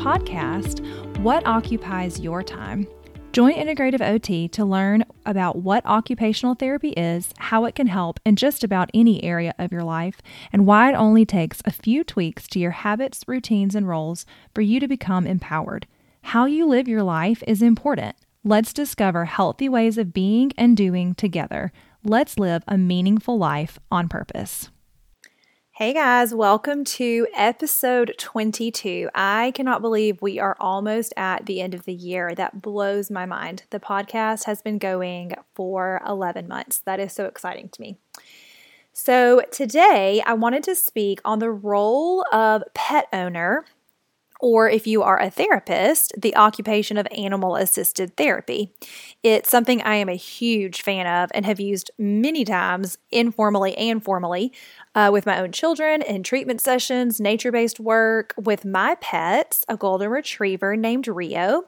podcast, What Occupies Your Time? Join Integrative OT to learn about what occupational therapy is, how it can help in just about any area of your life, and why it only takes a few tweaks to your habits, routines, and roles for you to become empowered. How you live your life is important. Let's discover healthy ways of being and doing together. Let's live a meaningful life on purpose. Hey guys, welcome to episode 22. I cannot believe we are almost at the end of the year. That blows my mind. The podcast has been going for 11 months. That is so exciting to me. So, today I wanted to speak on the role of pet owner or if you are a therapist, the occupation of animal assisted therapy. It's something I am a huge fan of and have used many times, informally and formally, uh, with my own children in treatment sessions, nature based work, with my pets, a golden retriever named Rio,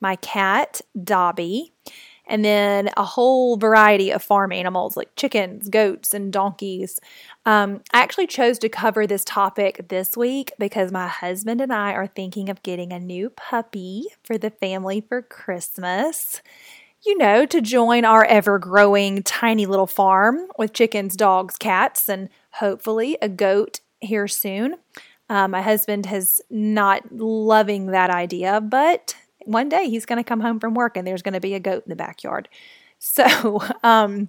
my cat, Dobby and then a whole variety of farm animals like chickens, goats, and donkeys. Um, I actually chose to cover this topic this week because my husband and I are thinking of getting a new puppy for the family for Christmas. You know, to join our ever growing tiny little farm with chickens, dogs, cats, and hopefully a goat here soon. Uh, my husband has not loving that idea, but one day he's going to come home from work and there's going to be a goat in the backyard. So, um,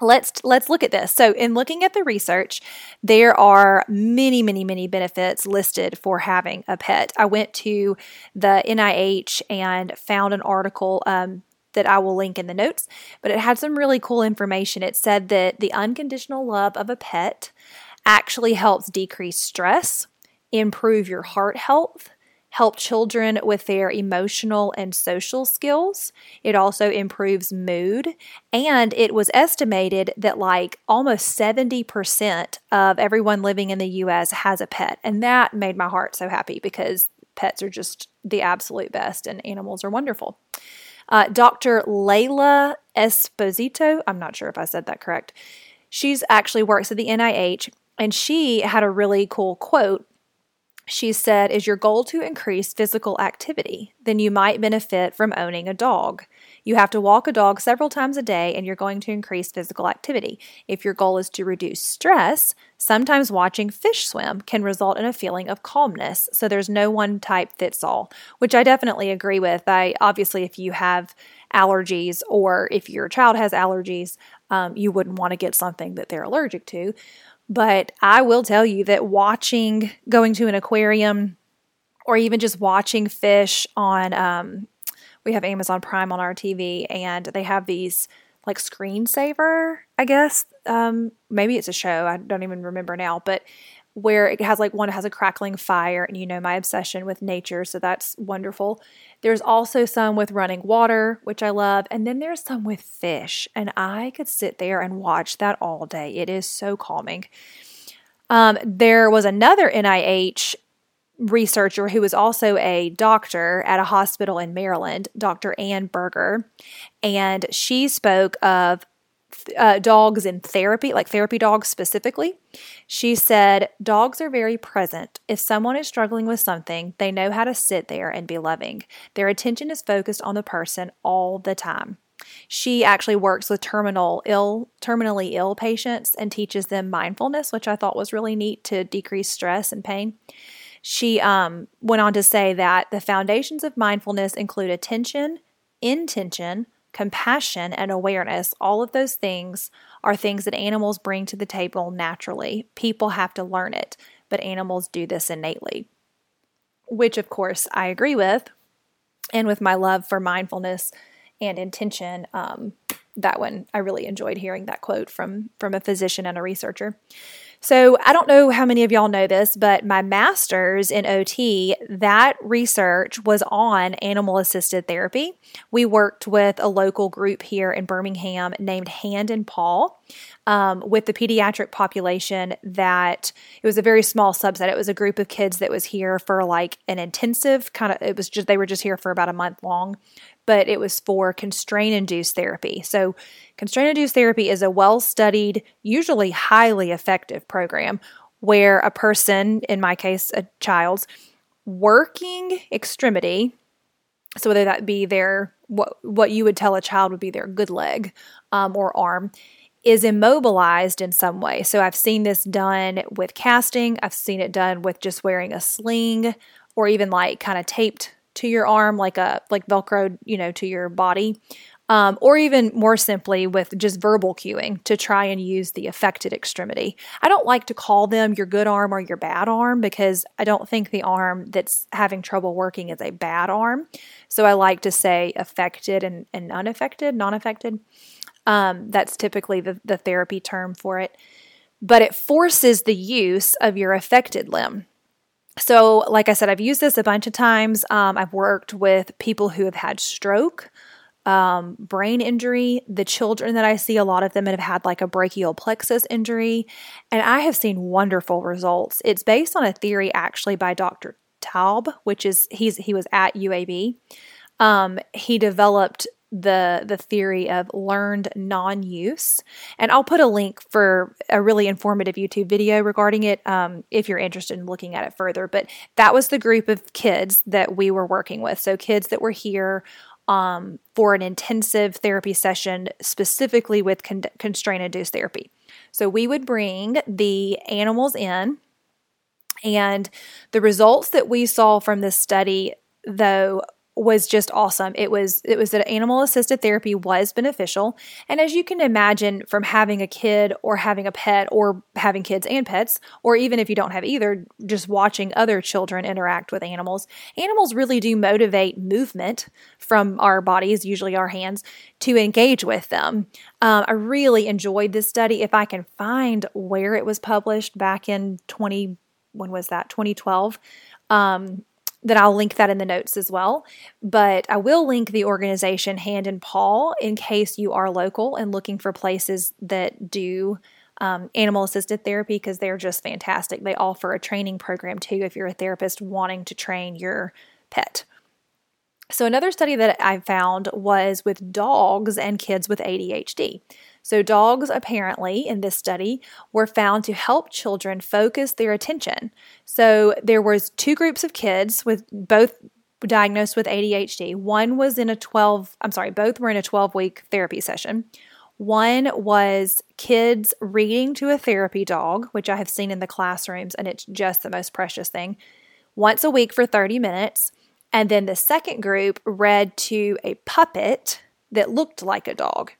let's let's look at this. So, in looking at the research, there are many, many, many benefits listed for having a pet. I went to the NIH and found an article um, that I will link in the notes, but it had some really cool information. It said that the unconditional love of a pet actually helps decrease stress, improve your heart health, help children with their emotional and social skills. It also improves mood. And it was estimated that like almost 70% of everyone living in the US has a pet. And that made my heart so happy because pets are just the absolute best and animals are wonderful. Uh, Dr. Layla Esposito, I'm not sure if I said that correct. She's actually works at the NIH and she had a really cool quote she said, Is your goal to increase physical activity? Then you might benefit from owning a dog. You have to walk a dog several times a day and you're going to increase physical activity. If your goal is to reduce stress, sometimes watching fish swim can result in a feeling of calmness. So there's no one type fits all, which I definitely agree with. I obviously, if you have allergies or if your child has allergies, um, you wouldn't want to get something that they're allergic to. But I will tell you that watching, going to an aquarium, or even just watching fish on, um, we have Amazon Prime on our TV, and they have these like screensaver, I guess. Um, maybe it's a show. I don't even remember now, but where it has like one has a crackling fire and you know my obsession with nature so that's wonderful. There's also some with running water which i love and then there's some with fish and i could sit there and watch that all day. It is so calming. Um, there was another nih researcher who was also a doctor at a hospital in maryland dr ann berger and she spoke of uh, dogs in therapy, like therapy dogs specifically. She said, Dogs are very present. If someone is struggling with something, they know how to sit there and be loving. Their attention is focused on the person all the time. She actually works with terminal ill, terminally ill patients and teaches them mindfulness, which I thought was really neat to decrease stress and pain. She um, went on to say that the foundations of mindfulness include attention, intention, compassion, and awareness, all of those things are things that animals bring to the table naturally. People have to learn it, but animals do this innately, which, of course, I agree with. And with my love for mindfulness and intention, um, that one I really enjoyed hearing that quote from from a physician and a researcher. So, I don't know how many of y'all know this, but my master's in OT, that research was on animal assisted therapy. We worked with a local group here in Birmingham named Hand in Paw. Um, with the pediatric population, that it was a very small subset. It was a group of kids that was here for like an intensive kind of, it was just, they were just here for about a month long but it was for constraint induced therapy. So, constraint induced therapy is a well studied, usually highly effective program where a person, in my case, a child's working extremity, so whether that be their what what you would tell a child would be their good leg um, or arm, is immobilized in some way. So I've seen this done with casting. I've seen it done with just wearing a sling or even like kind of taped to your arm like a like velcro, you know, to your body um, or even more simply with just verbal cueing to try and use the affected extremity. I don't like to call them your good arm or your bad arm because I don't think the arm that's having trouble working is a bad arm. So I like to say affected and, and unaffected, non affected. Um, that's typically the, the therapy term for it. But it forces the use of your affected limb. So, like I said, I've used this a bunch of times. Um, I've worked with people who have had stroke um, brain injury. The children that I see, a lot of them have had like a brachial plexus injury, and I have seen wonderful results. It's based on a theory actually by Dr. Taub, which is he's he was at UAB. Um, he developed the the theory of learned non-use. And i'll put a link for a really informative youtube video regarding it um, if you're interested in looking at it further. But that was the group of kids that we were working with. So kids that were here um, for an intensive therapy session specifically with con- constraint induced therapy. So we would bring the animals in, and the results that we saw from this study, though, was just awesome. It was it was that animal assisted therapy was beneficial. And as you can imagine from having a kid or having a pet or having kids and pets, or even if you don't have either, just watching other children interact with animals, animals really do motivate movement from our bodies, usually our hands, to engage with them. Um, I really enjoyed this study. If I can find where it was published back in 20, when was that? 2012. Um, then I'll link that in the notes as well. But I will link the organization Hand in Paw in case you are local and looking for places that do um, animal assisted therapy because they're just fantastic. They offer a training program too if you're a therapist wanting to train your pet. So, another study that I found was with dogs and kids with ADHD. So, dogs apparently in this study were found to help children focus their attention. So, there was two groups of kids with both diagnosed with ADHD. One was in a 12, I'm sorry, both were in a 12 week therapy session. One was kids reading to a therapy dog, which I have seen in the classrooms, and it's just the most precious thing, once a week for 30 minutes. And then the second group read to a puppet that looked like a dog.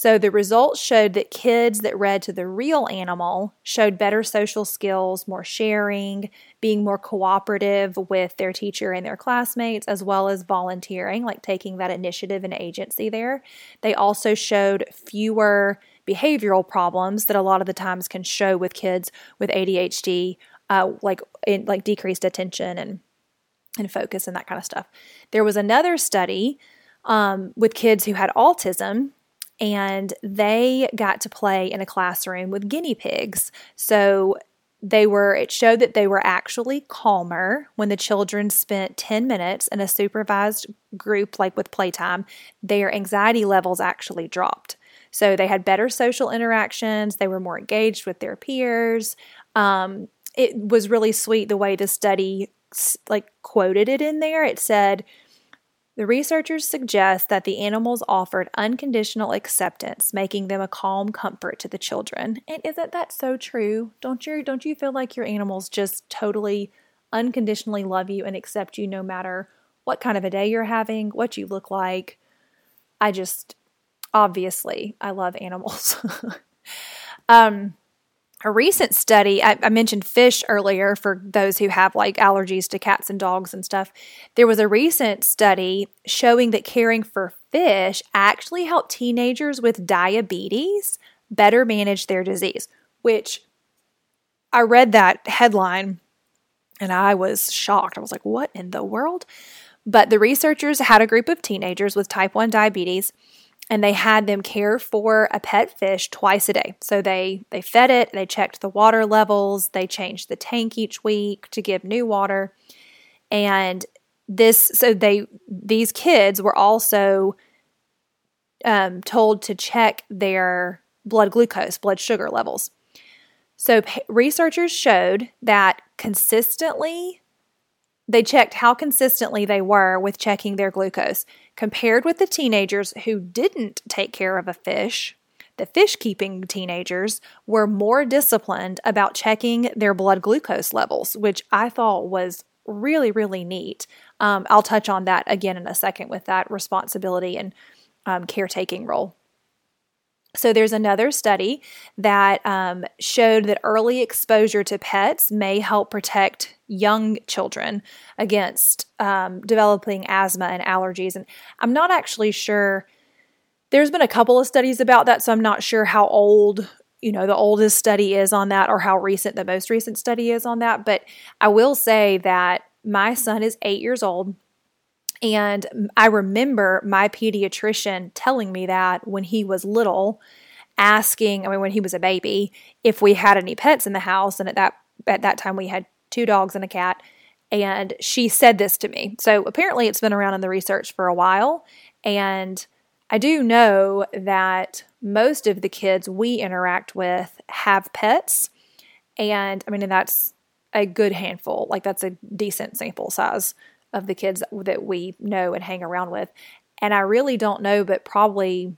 So the results showed that kids that read to the real animal showed better social skills, more sharing, being more cooperative with their teacher and their classmates, as well as volunteering, like taking that initiative and agency there. They also showed fewer behavioral problems that a lot of the times can show with kids with ADHD, uh, like in, like decreased attention and and focus and that kind of stuff. There was another study um, with kids who had autism and they got to play in a classroom with guinea pigs. So they were it showed that they were actually calmer when the children spent 10 minutes in a supervised group like with playtime their anxiety levels actually dropped. So they had better social interactions they were more engaged with their peers. Um, it was really sweet the way the study like quoted it in there. It said the researchers suggest that the animals offered unconditional acceptance, making them a calm comfort to the children. And isn't that so true? Don't you don't you feel like your animals just totally unconditionally love you and accept you no matter what kind of a day you're having, what you look like? I just obviously I love animals. um a recent study, I, I, mentioned fish earlier for those who have like allergies to cats and dogs and stuff. There was a recent study showing that caring for fish actually helped teenagers with diabetes better manage their disease, which I read that headline and I was shocked. I was like, what in the world? But the researchers had a group of teenagers with type 1 diabetes and they had them care for a pet fish twice a day. So they they fed it, they checked the water levels, they changed the tank each week to give new water. And this so they these kids were also um, told to check their blood glucose, blood sugar levels. So researchers showed that consistently they checked how consistently they were with checking their glucose compared with the teenagers who didn't take care of a fish. The fish keeping teenagers were more disciplined about checking their blood glucose levels, which I thought was really, really neat. Um, I'll touch on that again in a second with that responsibility and um, caretaking role. So, there's another study that um, showed that early exposure to pets may help protect young children against um, developing asthma and allergies. And I'm not actually sure, there's been a couple of studies about that, so I'm not sure how old. You know, the oldest study is on that, or how recent the most recent study is on that. But I will say that my son is eight years old. And I remember my pediatrician telling me that when he was little, asking, I mean, when he was a baby, if we had any pets in the house. And at that at that time we had two dogs and a cat. And she said this to me. So apparently it's been around in the research for a while. And I do know that most of the kids we interact with have pets. And I mean, and that's a good handful. Like that's a decent sample size of the kids that we know and hang around with. And I really don't know, but probably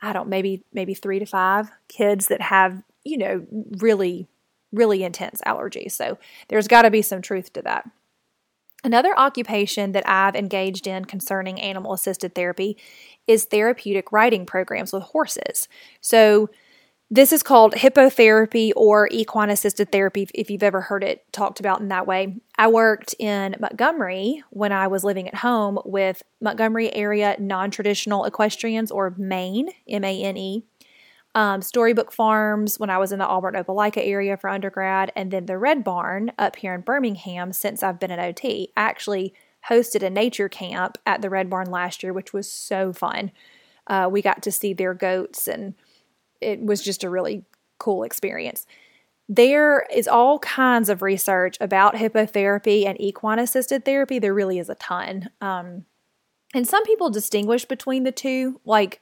I don't maybe maybe 3 to 5 kids that have, you know, really really intense allergies. So there's got to be some truth to that. Another occupation that I've engaged in concerning animal assisted therapy is therapeutic riding programs with horses. So this is called hippotherapy or equine assisted therapy, if you've ever heard it talked about in that way. I worked in Montgomery when I was living at home with Montgomery area non traditional equestrians or MANE, M A N E. Um, Storybook Farms when I was in the Auburn Opelika area for undergrad, and then the Red Barn up here in Birmingham since I've been an OT. I actually hosted a nature camp at the Red Barn last year, which was so fun. Uh, we got to see their goats and it was just a really cool experience. There is all kinds of research about hippotherapy and equine assisted therapy. There really is a ton. Um, and some people distinguish between the two. Like,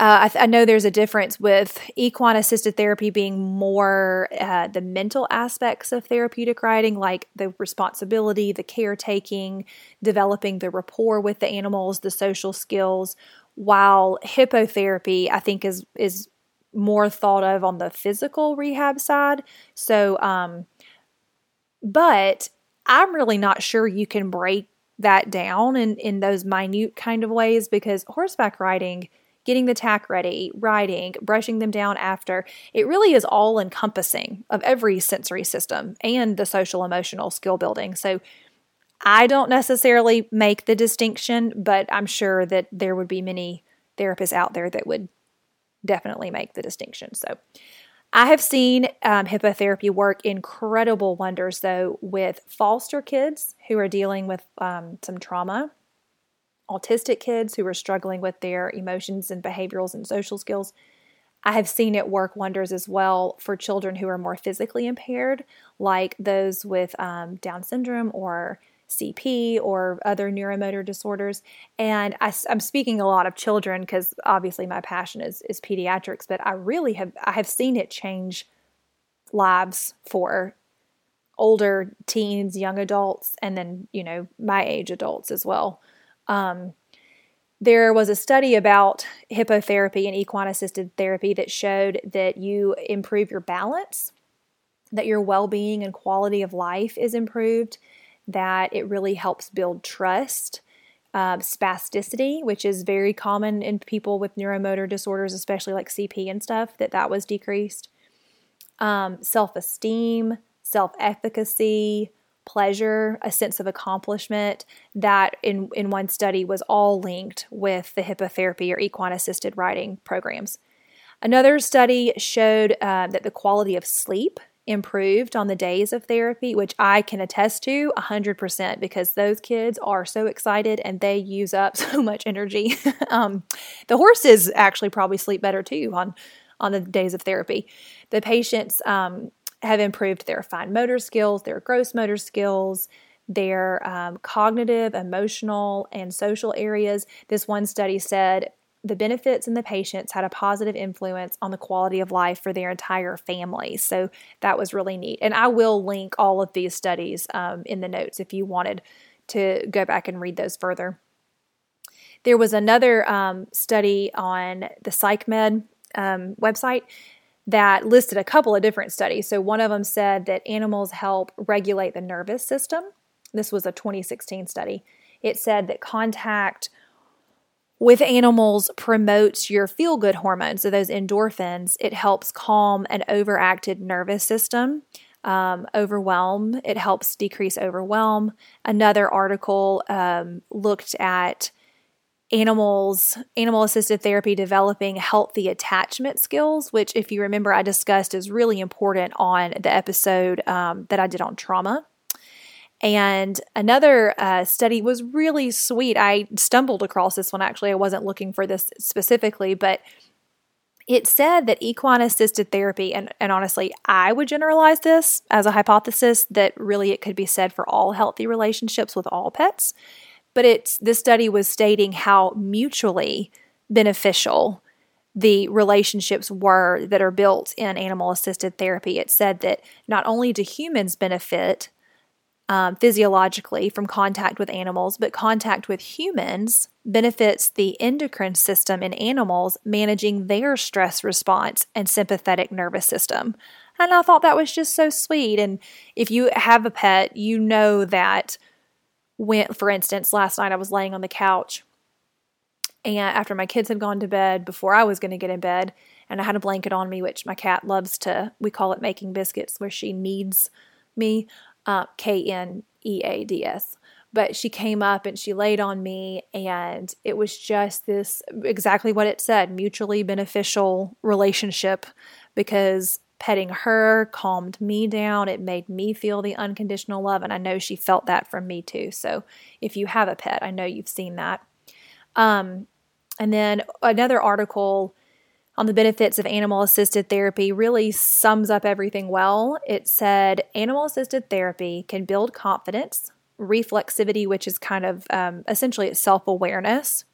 uh, I, th- I, know there's a difference with equine assisted therapy being more uh, the mental aspects of therapeutic riding, like the responsibility, the caretaking, developing the rapport with the animals, the social skills, while hippotherapy I think is is more thought of on the physical rehab side. So um but I'm really not sure you can break that down in in those minute kind of ways because horseback riding getting the tack ready, riding, brushing them down after. It really is all encompassing of every sensory system and the social emotional skill building. So I don't necessarily make the distinction, but I'm sure that there would be many therapists out there that would definitely make the distinction. So, I have seen um, hippotherapy work incredible wonders, though, with foster kids who are dealing with um, some trauma, autistic kids who are struggling with their emotions and behaviorals and social skills. I have seen it work wonders as well for children who are more physically impaired, like those with um, Down syndrome or CP or other neuromotor disorders. And I, am speaking a lot of children because obviously my passion is, is pediatrics, but I really have I have seen it change lives for older teens, young adults, and then you know my age adults as well. Um, there was a study about hippotherapy and equine assisted therapy that showed that you improve your balance, that your well being and quality of life is improved, that it really helps build trust. Um, spasticity, which is very common in people with neuromotor disorders, especially like CP and stuff, that that was decreased. Um, self-esteem, self-efficacy, pleasure, a sense of accomplishment. That in in one study was all linked with the hippotherapy or equine assisted riding programs. Another study showed uh, that the quality of sleep improved on the days of therapy, which I can attest to 100% because those kids are so excited and they use up so much energy. um, the horses actually probably sleep better too on, on the days of therapy. The patients um, have improved their fine motor skills, their gross motor skills, their um, cognitive, emotional, and social areas. This one study said the benefits in the patients had a positive influence on the quality of life for their entire family. So that was really neat. And I will link all of these studies um, in the notes if you wanted to go back and read those further. There was another um, study on the PsychMed um, website that listed a couple of different studies. So one of them said that animals help regulate the nervous system. This was a 2016 study. It said that contact with animals promotes your feel good hormones, so those endorphins. It helps calm an overactive nervous system. Um, overwhelm, it helps decrease overwhelm. Another article um, looked at animals, animal assisted therapy developing healthy attachment skills, which, if you remember, I discussed is really important on the episode um, that I did on trauma. And another uh, study was really sweet. I stumbled across this one actually. I wasn't looking for this specifically, but it said that equine assisted therapy, and, and honestly, I would generalize this as a hypothesis that really it could be said for all healthy relationships with all pets. But it's this study was stating how mutually beneficial the relationships were that are built in animal assisted therapy. It said that not only do humans benefit um, physiologically from contact with animals, but contact with humans benefits the endocrine system in animals managing their stress response and sympathetic nervous system. And I thought that was just so sweet. And if you have a pet, you know that when, for instance, last night I was laying on the couch and after my kids had gone to bed, before I was going to get in bed, and I had a blanket on me, which my cat loves to, we call it making biscuits, where she kneads me, uh, K N E A D S. But she came up and she laid on me, and it was just this exactly what it said mutually beneficial relationship because petting her calmed me down. It made me feel the unconditional love. And I know she felt that from me too. So if you have a pet, I know you've seen that. Um, and then another article on the benefits of animal assisted therapy really sums up everything well. It said animal assisted therapy can build confidence, reflexivity, which is kind of um, essentially self awareness,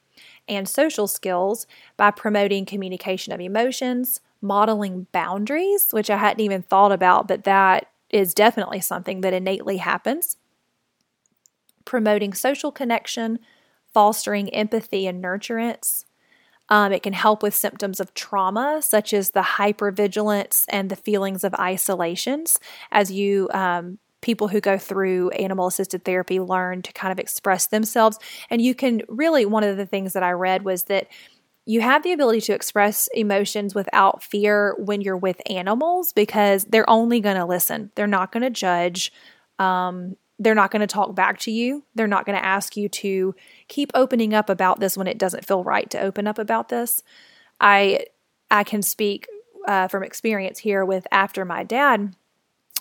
and social skills by promoting communication of emotions, modeling boundaries, which I hadn't even thought about, but that is definitely something that innately happens. Promoting social connection, fostering empathy and nurturance. Um, it can help with symptoms of trauma, such as the hypervigilance and the feelings of isolations, as you um, people who go through animal assisted therapy learn to kind of express themselves. And you can really, one of the things that I read was that you have the ability to express emotions without fear when you're with animals because they're only going to listen. They're not going to judge. Um, they're not going to talk back to you. They're not going to ask you to keep opening up about this when it doesn't feel right to open up about this. I I can speak uh, from experience here with after my dad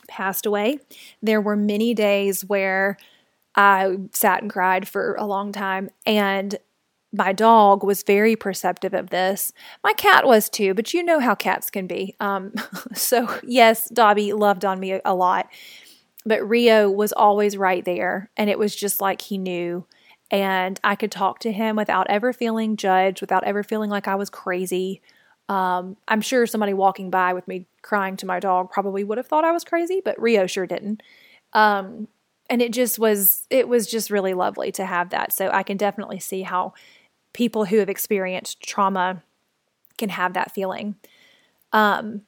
passed away. There were many days where I sat and cried for a long time, and my dog was very perceptive of this. My cat was too, but you know how cats can be. Um, so, yes, Dobby loved on me a lot, but Rio was always right there. And it was just like he knew. And I could talk to him without ever feeling judged, without ever feeling like I was crazy. Um, I'm sure somebody walking by with me crying to my dog probably would have thought I was crazy, but Rio sure didn't. Um, and it just was, it was just really lovely to have that. So I can definitely see how people who have experienced trauma can have that feeling. Um,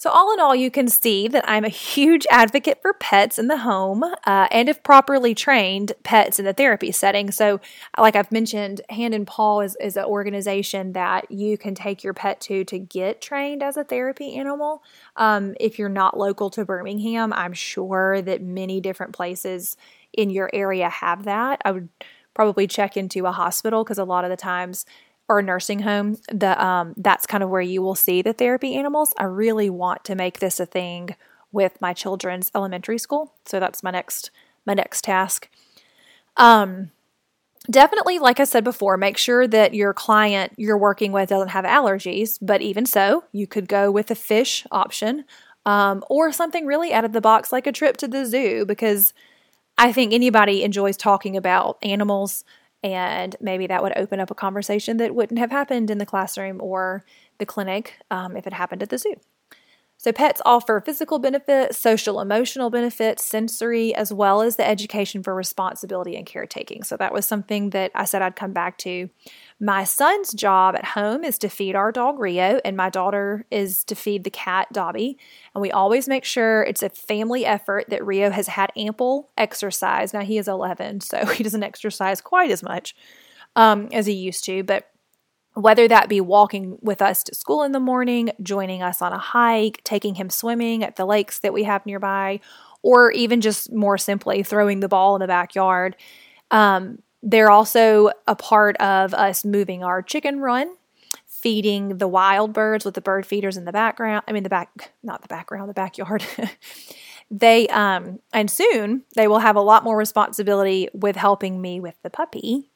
so, all in all, you can see that I'm a huge advocate for pets in the home uh, and, if properly trained, pets in the therapy setting. So, like I've mentioned, Hand in Paw is, is an organization that you can take your pet to to get trained as a therapy animal. Um, if you're not local to Birmingham, I'm sure that many different places in your area have that. I would probably check into a hospital because a lot of the times or nursing home, the um, that's kind of where you will see the therapy animals. I really want to make this a thing with my children's elementary school, so that's my next my next task. Um, definitely, like I said before, make sure that your client you're working with doesn't have allergies. But even so, you could go with a fish option um, or something really out of the box like a trip to the zoo because I think anybody enjoys talking about animals And maybe that would open up a conversation that wouldn't have happened in the classroom or the clinic um, if it happened at the zoo. So, pets offer physical benefits, social emotional benefits, sensory, as well as the education for responsibility and caretaking. So, that was something that I said I'd come back to. My son's job at home is to feed our dog Rio, and my daughter is to feed the cat Dobby. And we always make sure it's a family effort that Rio has had ample exercise. Now, he is 11, so he doesn't exercise quite as much um, as he used to, but whether that be walking with us to school in the morning, joining us on a hike, taking him swimming at the lakes that we have nearby, or even just more simply throwing the ball in the backyard. Um, they're also a part of us moving our chicken run, feeding the wild birds with the bird feeders in the background. I mean, the back, not the background, the backyard. they, um, and soon they will have a lot more responsibility with helping me with the puppy.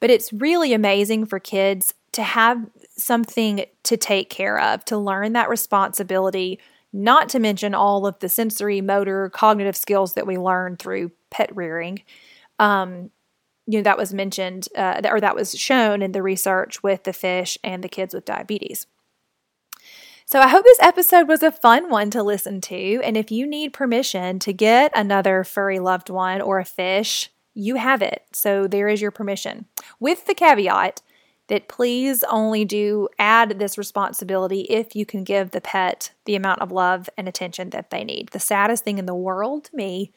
But it's really amazing for kids to have something to take care of, to learn that responsibility, not to mention all of the sensory, motor, cognitive skills that we learn through pet rearing. Um, you know, that was mentioned uh, or that was shown in the research with the fish and the kids with diabetes. So I hope this episode was a fun one to listen to. And if you need permission to get another furry loved one or a fish, you have it. So there is your permission. With the caveat that please only do add this responsibility if you can give the pet the amount of love and attention that they need. The saddest thing in the world to me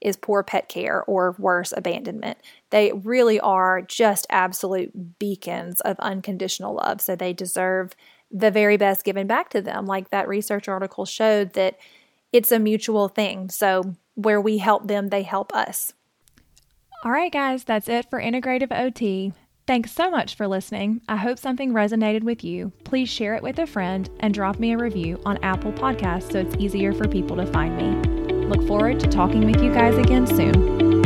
is poor pet care or worse, abandonment. They really are just absolute beacons of unconditional love. So they deserve the very best given back to them. Like that research article showed that it's a mutual thing. So where we help them, they help us. All right, guys, that's it for Integrative OT. Thanks so much for listening. I hope something resonated with you. Please share it with a friend and drop me a review on Apple Podcasts so it's easier for people to find me. Look forward to talking with you guys again soon.